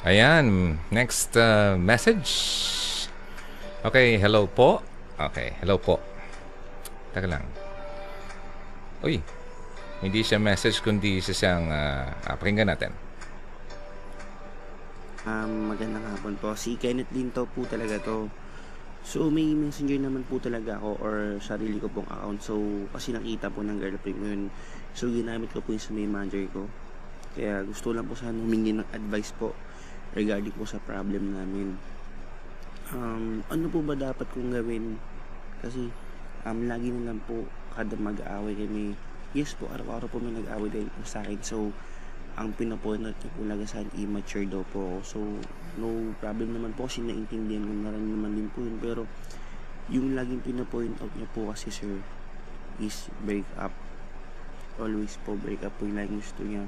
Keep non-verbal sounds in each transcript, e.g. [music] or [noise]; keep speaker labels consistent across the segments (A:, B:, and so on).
A: Ayan, next uh, message. Okay, hello po. Okay, hello po. Taka lang. Uy, hindi siya message kundi siya siyang uh, uh, pakinggan natin.
B: Um, magandang hapon po. Si Kenneth din to po talaga to. So, may messenger naman po talaga ako or sarili ko pong account. So, kasi nakita po ng girlfriend ko yun. So, ginamit ko po yung sa may manager ko. Kaya gusto lang po sana humingi ng advice po regarding po sa problem namin. Um, ano po ba dapat kong gawin? Kasi um, lagi na lang po kada mag-aaway kami. Yes po, araw-araw po may nag-aaway dahil po sa akin. So, ang pinapunot niya po laga sa immature daw po. So, no problem naman po kasi naintindihan ko na rin naman din po yun. Pero, yung laging pinapoint out niya po kasi sir is break up. Always po break up po yung laging gusto niya.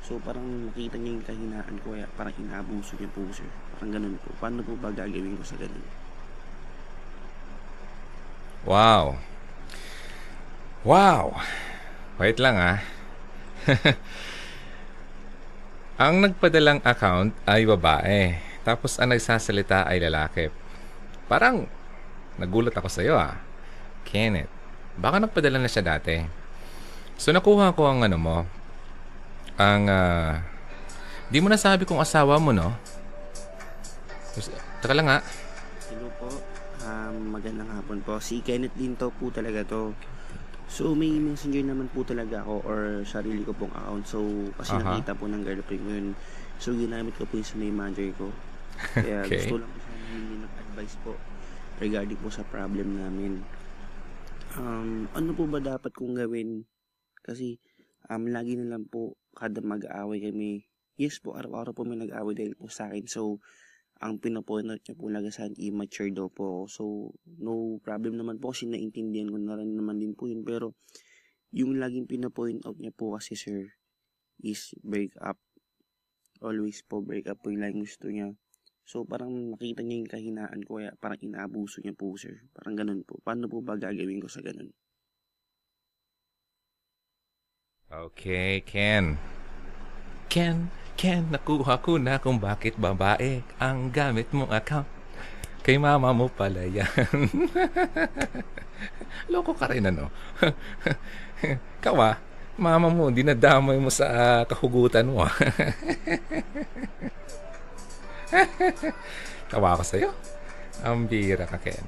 B: So parang nakita niya yung kahinaan ko kaya parang inaabuso niya po sir. Parang ganun po. Paano po ba gagawin ko sa ganun?
A: Wow. Wow. Wait lang ah. [laughs] ang nagpadalang account ay babae. Tapos ang nagsasalita ay lalaki. Parang nagulat ako sa iyo ah. Kenneth. Baka nagpadala na siya dati. So nakuha ko ang ano mo, ang uh, di mo nasabi kung asawa mo, no? Taka lang nga.
B: Hello po. Um, magandang hapon po. Si Kenneth din to po talaga to. So, may messenger naman po talaga ako or sarili ko pong account. So, kasi uh-huh. nakita po ng girlfriend ko yun. So, ginamit ko po yung sa may manager ko. [laughs] Kaya okay. gusto lang po sana hindi ng advice po regarding po sa problem namin. Um, ano po ba dapat kong gawin? Kasi, um, lagi na lang po kada mag-aaway kami. Yes po, araw-araw po may nag-aaway dahil po sa akin. So, ang pinapunot niya po laga sa immature daw po. So, no problem naman po kasi naintindihan ko na rin naman din po yun. Pero, yung laging pinapoint out niya po kasi sir is break up. Always po break up po yung laging gusto niya. So, parang nakita niya yung kahinaan ko kaya parang inaabuso niya po sir. Parang ganun po. Paano po ba gagawin ko sa ganun?
A: Okay, Ken. Ken, Ken, nakuha ko na kung bakit babae ang gamit mong account. Kay mama mo pala yan. [laughs] Loko ka rin ano. [laughs] Kawa, mama mo, dinadamay mo sa uh, kahugutan mo. [laughs] Kawa ko sa'yo. Ang bira ka, Ken.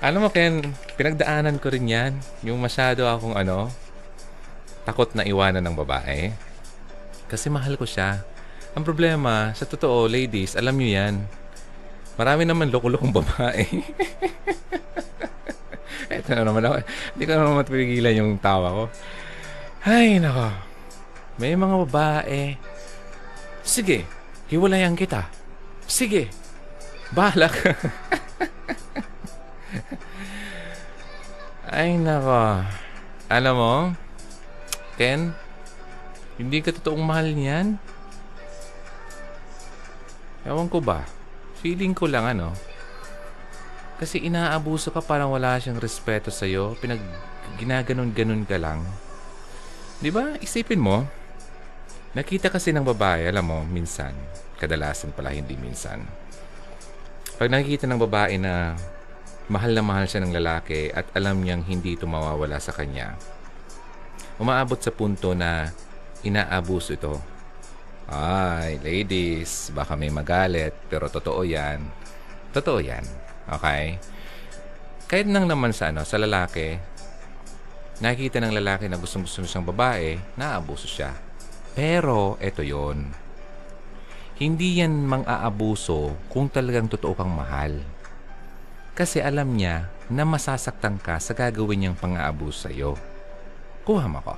A: Alam mo, Ken, pinagdaanan ko rin yan. Yung masyado akong ano, takot na iwanan ng babae. Kasi mahal ko siya. Ang problema, sa totoo, ladies, alam nyo yan. Marami naman loko-lokong babae. [laughs] Ito na naman ako. Hindi ko naman matipigilan yung tawa ko. Ay, nako. May mga babae. Sige, hiwalayan kita. Sige, bahala ka. [laughs] Ay, nako. Alam mo, Ken, hindi ka totoong mahal niyan. Ewan ko ba? Feeling ko lang ano. Kasi inaabuso ka parang wala siyang respeto sa'yo. Pinag ginaganon-ganon ka lang. Di ba? Isipin mo. Nakita kasi ng babae, alam mo, minsan. Kadalasan pala, hindi minsan. Pag nakikita ng babae na mahal na mahal siya ng lalaki at alam niyang hindi ito mawawala sa kanya, umaabot sa punto na inaabuso ito. Ay, ladies, baka may magalit, pero totoo yan. Totoo yan. Okay? Kahit nang naman sa, ano, sa lalaki, nakikita ng lalaki na gustong-gusto siyang babae, naabuso siya. Pero, eto yon Hindi yan mang-aabuso kung talagang totoo kang mahal. Kasi alam niya na masasaktan ka sa gagawin niyang pang-aabuso sa'yo. Kuha mo ko.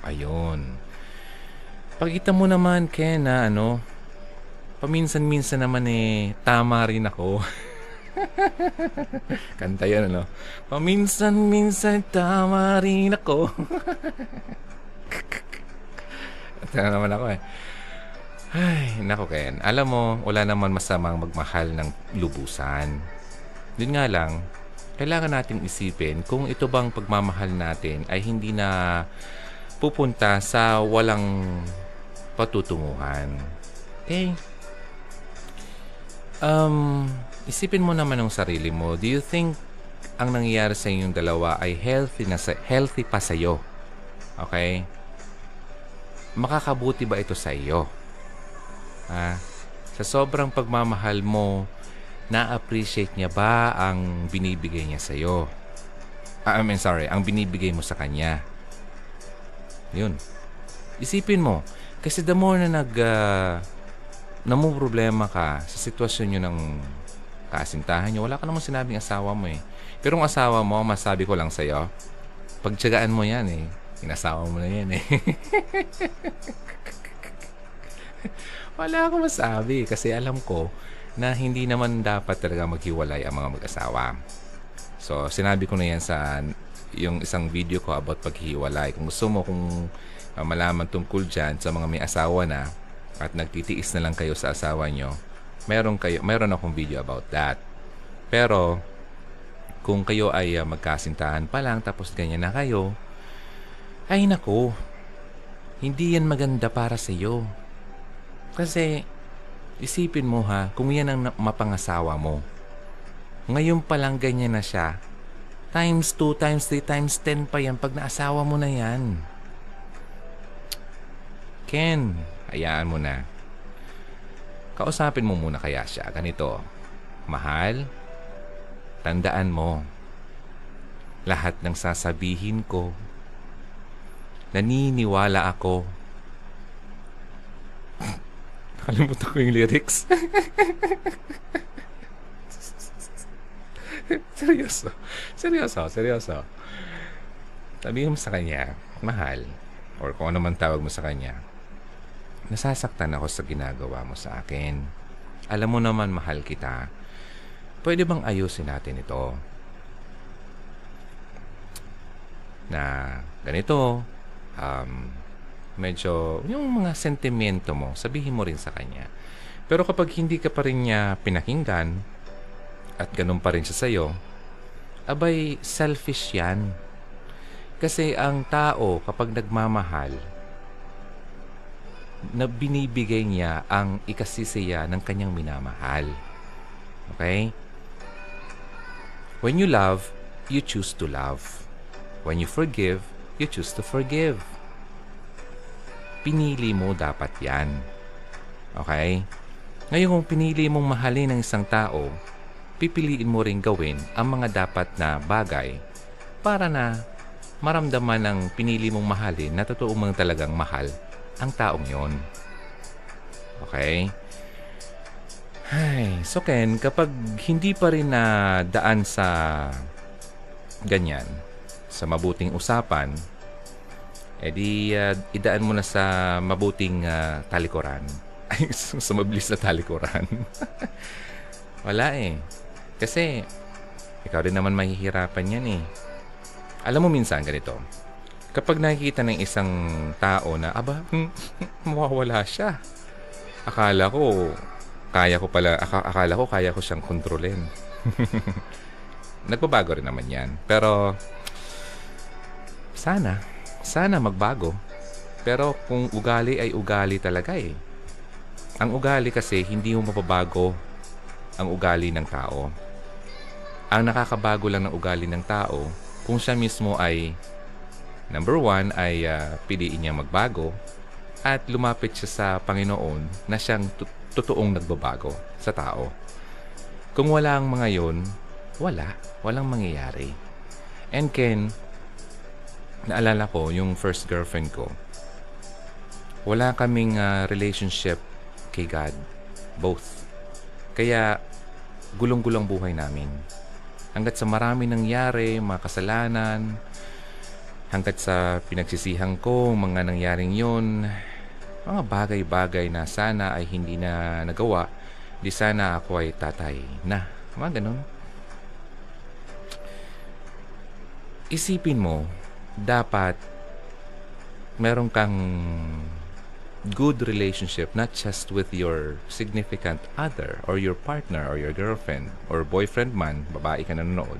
A: Ayun. Pagkita mo naman, Ken, na ano, paminsan-minsan naman eh, tama rin ako. [laughs] Kanta yan, ano? Paminsan-minsan tama rin ako. [laughs] Ito na naman ako eh. Ay, nako Ken. Alam mo, wala naman masamang magmahal ng lubusan. Yun nga lang, kailangan nating isipin kung ito bang pagmamahal natin ay hindi na pupunta sa walang patutunguhan. Okay? Um, isipin mo naman ng sarili mo. Do you think ang nangyayari sa inyong dalawa ay healthy na sa, healthy pa sa iyo? Okay? Makakabuti ba ito sa iyo? Ha? Sa sobrang pagmamahal mo, na-appreciate niya ba ang binibigay niya sa iyo? Ah, I mean, sorry, ang binibigay mo sa kanya. Yun. Isipin mo, kasi the more na nag uh, namu problema ka sa sitwasyon nyo ng kasintahan nyo, wala ka namang sinabing asawa mo eh. Pero ang asawa mo, masabi ko lang sa'yo, pagtsagaan mo yan eh. Inasawa mo na yan eh. [laughs] wala akong masabi kasi alam ko na hindi naman dapat talaga maghiwalay ang mga mag-asawa. So, sinabi ko na yan sa yung isang video ko about paghiwalay. Kung gusto mo kung uh, malaman tungkol dyan sa mga may asawa na at nagtitiis na lang kayo sa asawa nyo, meron, kayo, meron akong video about that. Pero, kung kayo ay uh, magkasintahan pa lang tapos ganyan na kayo, ay nako, hindi yan maganda para sa iyo. Kasi, isipin mo ha, kung yan ang mapangasawa mo, ngayon pa lang ganyan na siya, times 2, times 3, times 10 pa yan pag naasawa mo na yan. Ken, hayaan mo na. Kausapin mo muna kaya siya. Ganito, mahal, tandaan mo, lahat ng sasabihin ko, naniniwala ako. Nakalimutan ko yung lyrics. seryoso. Seryoso, seryoso. Sabihin mo sa kanya, mahal, or kung ano man tawag mo sa kanya, nasasaktan ako sa ginagawa mo sa akin. Alam mo naman mahal kita. Pwede bang ayusin natin ito? Na ganito, um, medyo yung mga sentimento mo, sabihin mo rin sa kanya. Pero kapag hindi ka pa rin niya pinakinggan at ganun pa rin siya sa'yo, abay selfish yan. Kasi ang tao kapag nagmamahal, na binibigay niya ang ikasisiya ng kanyang minamahal. Okay? When you love, you choose to love. When you forgive, you choose to forgive. Pinili mo dapat yan. Okay? Ngayon kung pinili mong mahalin ng isang tao, pipiliin mo rin gawin ang mga dapat na bagay para na maramdaman ng pinili mong mahalin na totoo mong talagang mahal ang taong yon. Okay? Ay, so Ken, kapag hindi pa rin na daan sa ganyan, sa mabuting usapan, edi uh, idaan mo na sa mabuting uh, talikuran. [laughs] Ay, sa mabilis na talikuran. [laughs] Wala eh. Kasi, ikaw din naman mahihirapan yan eh. Alam mo minsan ganito, kapag nakikita ng isang tao na, aba, [laughs] mawawala siya. Akala ko, kaya ko pala, akala ko kaya ko siyang kontrolin. Nagbabago rin naman yan. Pero, sana, sana magbago. Pero kung ugali ay ugali talaga eh. Ang ugali kasi hindi mo mapabago ang ugali ng tao. Ang nakakabago lang ng ugali ng tao kung siya mismo ay Number one ay uh, piliin niya magbago at lumapit siya sa Panginoon na siyang totoong nagbabago sa tao. Kung wala ang mga yon, wala. Walang mangyayari. And Ken, naalala ko yung first girlfriend ko. Wala kaming uh, relationship kay God. Both. Kaya gulong-gulong buhay namin. Hanggat sa marami nangyari, mga kasalanan, hanggat sa pinagsisihan ko mga nangyaring yon mga bagay-bagay na sana ay hindi na nagawa di sana ako ay tatay na mga ganun isipin mo dapat meron kang good relationship not just with your significant other or your partner or your girlfriend or boyfriend man, babae ka nanonood,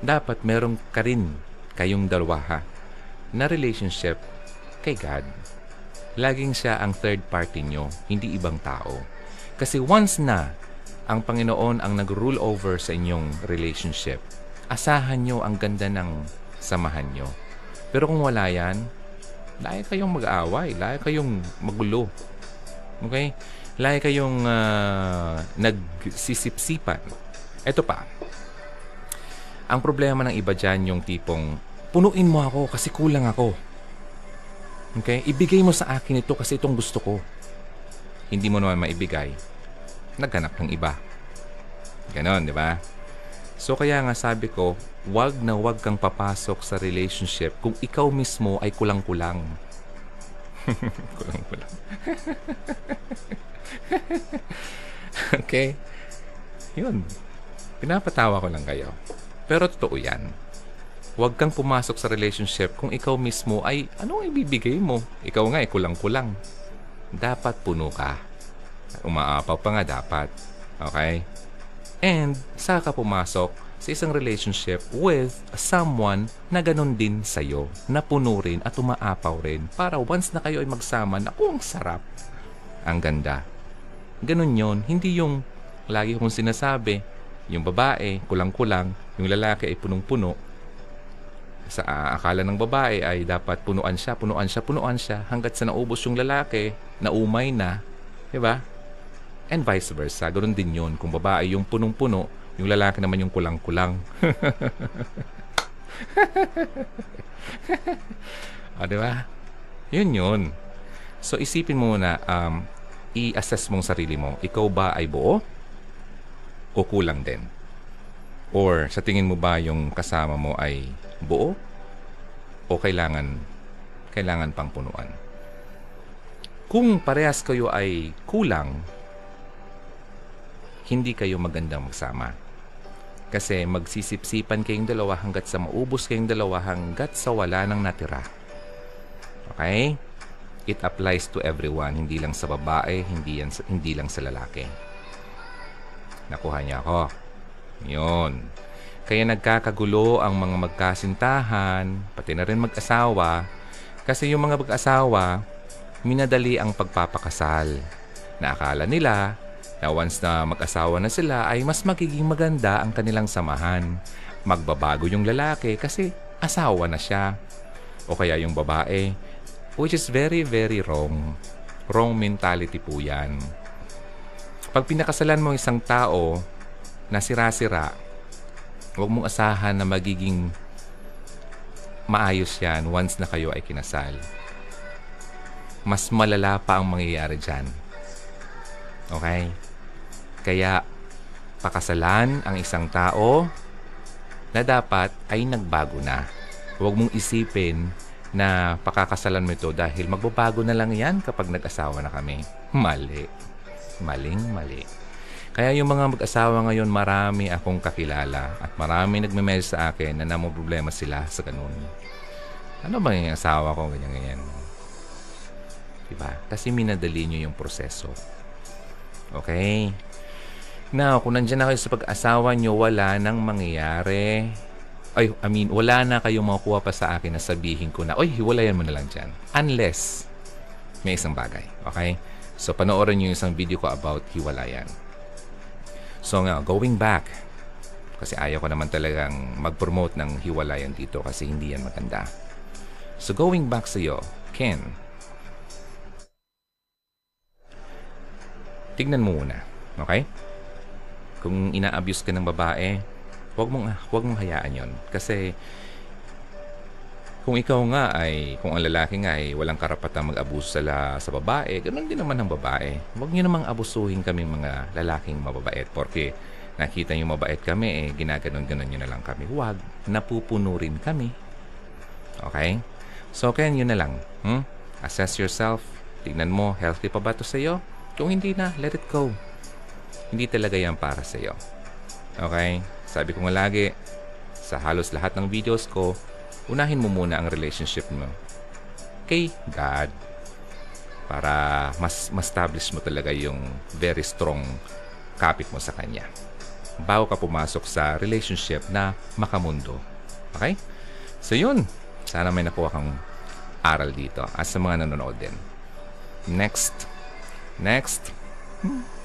A: dapat meron ka rin kayong dalawa ha, na relationship kay God. Laging siya ang third party nyo, hindi ibang tao. Kasi once na ang Panginoon ang nag-rule over sa inyong relationship, asahan nyo ang ganda ng samahan nyo. Pero kung wala yan, laya kayong mag-aaway, laya kayong magulo. Okay? Laya kayong uh, nagsisipsipan. Ito pa. Ang problema ng iba dyan yung tipong, punuin mo ako kasi kulang ako. Okay? Ibigay mo sa akin ito kasi itong gusto ko. Hindi mo naman maibigay. Naghanap ng iba. Ganon, di ba? So kaya nga sabi ko, wag na wag kang papasok sa relationship kung ikaw mismo ay kulang-kulang. [laughs] kulang-kulang. [laughs] okay? Yun. Pinapatawa ko lang kayo. Pero totoo yan. Huwag kang pumasok sa relationship kung ikaw mismo ay ano ang ibibigay mo. Ikaw nga ay kulang-kulang. Dapat puno ka. Umaapaw pa nga dapat. Okay? And saka ka pumasok sa isang relationship with someone na ganun din sa'yo, na puno rin at umaapaw rin para once na kayo ay magsama, naku, ang sarap. Ang ganda. Ganun yon Hindi yung lagi kong sinasabi, yung babae, kulang-kulang, yung lalaki ay punong-puno, sa akala ng babae ay dapat punuan siya, punuan siya, punuan siya hanggat sa naubos yung lalaki, naumay na, 'di ba? And vice versa, ganoon din 'yon. Kung babae yung punong-puno, yung lalaki naman yung kulang-kulang. [laughs] o, di ba? Yun yun. So, isipin mo na, um, i-assess mong sarili mo. Ikaw ba ay buo? O kulang din? Or sa tingin mo ba yung kasama mo ay buo o kailangan kailangan pang punuan. Kung parehas kayo ay kulang, hindi kayo magandang magsama. Kasi magsisipsipan kayong dalawa hanggat sa maubos kayong dalawa hanggat sa wala nang natira. Okay? It applies to everyone, hindi lang sa babae, hindi, yan, hindi lang sa lalaki. Nakuha niya ako. Yun. Kaya nagkakagulo ang mga magkasintahan, pati na rin mag-asawa, kasi yung mga mag-asawa, minadali ang pagpapakasal. Na akala nila na once na mag-asawa na sila ay mas magiging maganda ang kanilang samahan. Magbabago yung lalaki kasi asawa na siya. O kaya yung babae, which is very, very wrong. Wrong mentality po yan. Pag pinakasalan mo isang tao na sira-sira, Huwag mong asahan na magiging maayos yan once na kayo ay kinasal. Mas malala pa ang mangyayari dyan. Okay? Kaya, pakasalan ang isang tao na dapat ay nagbago na. Huwag mong isipin na pakakasalan mo ito dahil magbabago na lang yan kapag nag-asawa na kami. Mali. Maling mali. Kaya yung mga mag-asawa ngayon, marami akong kakilala at marami nagme-message sa akin na namang problema sila sa ganun. Ano ba yung asawa ko, ganyan-ganyan? Diba? Kasi minadali nyo yung proseso. Okay? Now, kung nandyan na kayo sa pag-asawa nyo, wala nang mangyayari. Ay, I mean, wala na kayong makuha pa sa akin na sabihin ko na, oy, hiwalayan mo na lang dyan. Unless, may isang bagay. Okay? So, panoorin nyo yung isang video ko about hiwalayan. So nga, going back, kasi ayaw ko naman talagang mag-promote ng hiwalayan dito kasi hindi yan maganda. So going back sa iyo, Ken, tignan mo muna, okay? Kung ina-abuse ka ng babae, huwag mong, huwag mong hayaan yon Kasi kung ikaw nga ay, kung ang lalaki nga ay walang karapatang mag-abuso sa, sa babae, ganoon din naman ang babae. Huwag niyo namang abusuhin kami mga lalaking mababait porque nakita niyo mabait kami, eh, ginaganon-ganon niyo na lang kami. Huwag, napupuno rin kami. Okay? So, kaya yun na lang. Hmm? Assess yourself. Tignan mo, healthy pa ba to sa'yo? Kung hindi na, let it go. Hindi talaga yan para sa'yo. Okay? Sabi ko nga lagi, sa halos lahat ng videos ko, unahin mo muna ang relationship mo kay God para mas establish mo talaga yung very strong kapit mo sa Kanya bago ka pumasok sa relationship na makamundo. Okay? So yun. Sana may nakuha kang aral dito at sa mga nanonood din. Next. Next. Hmm.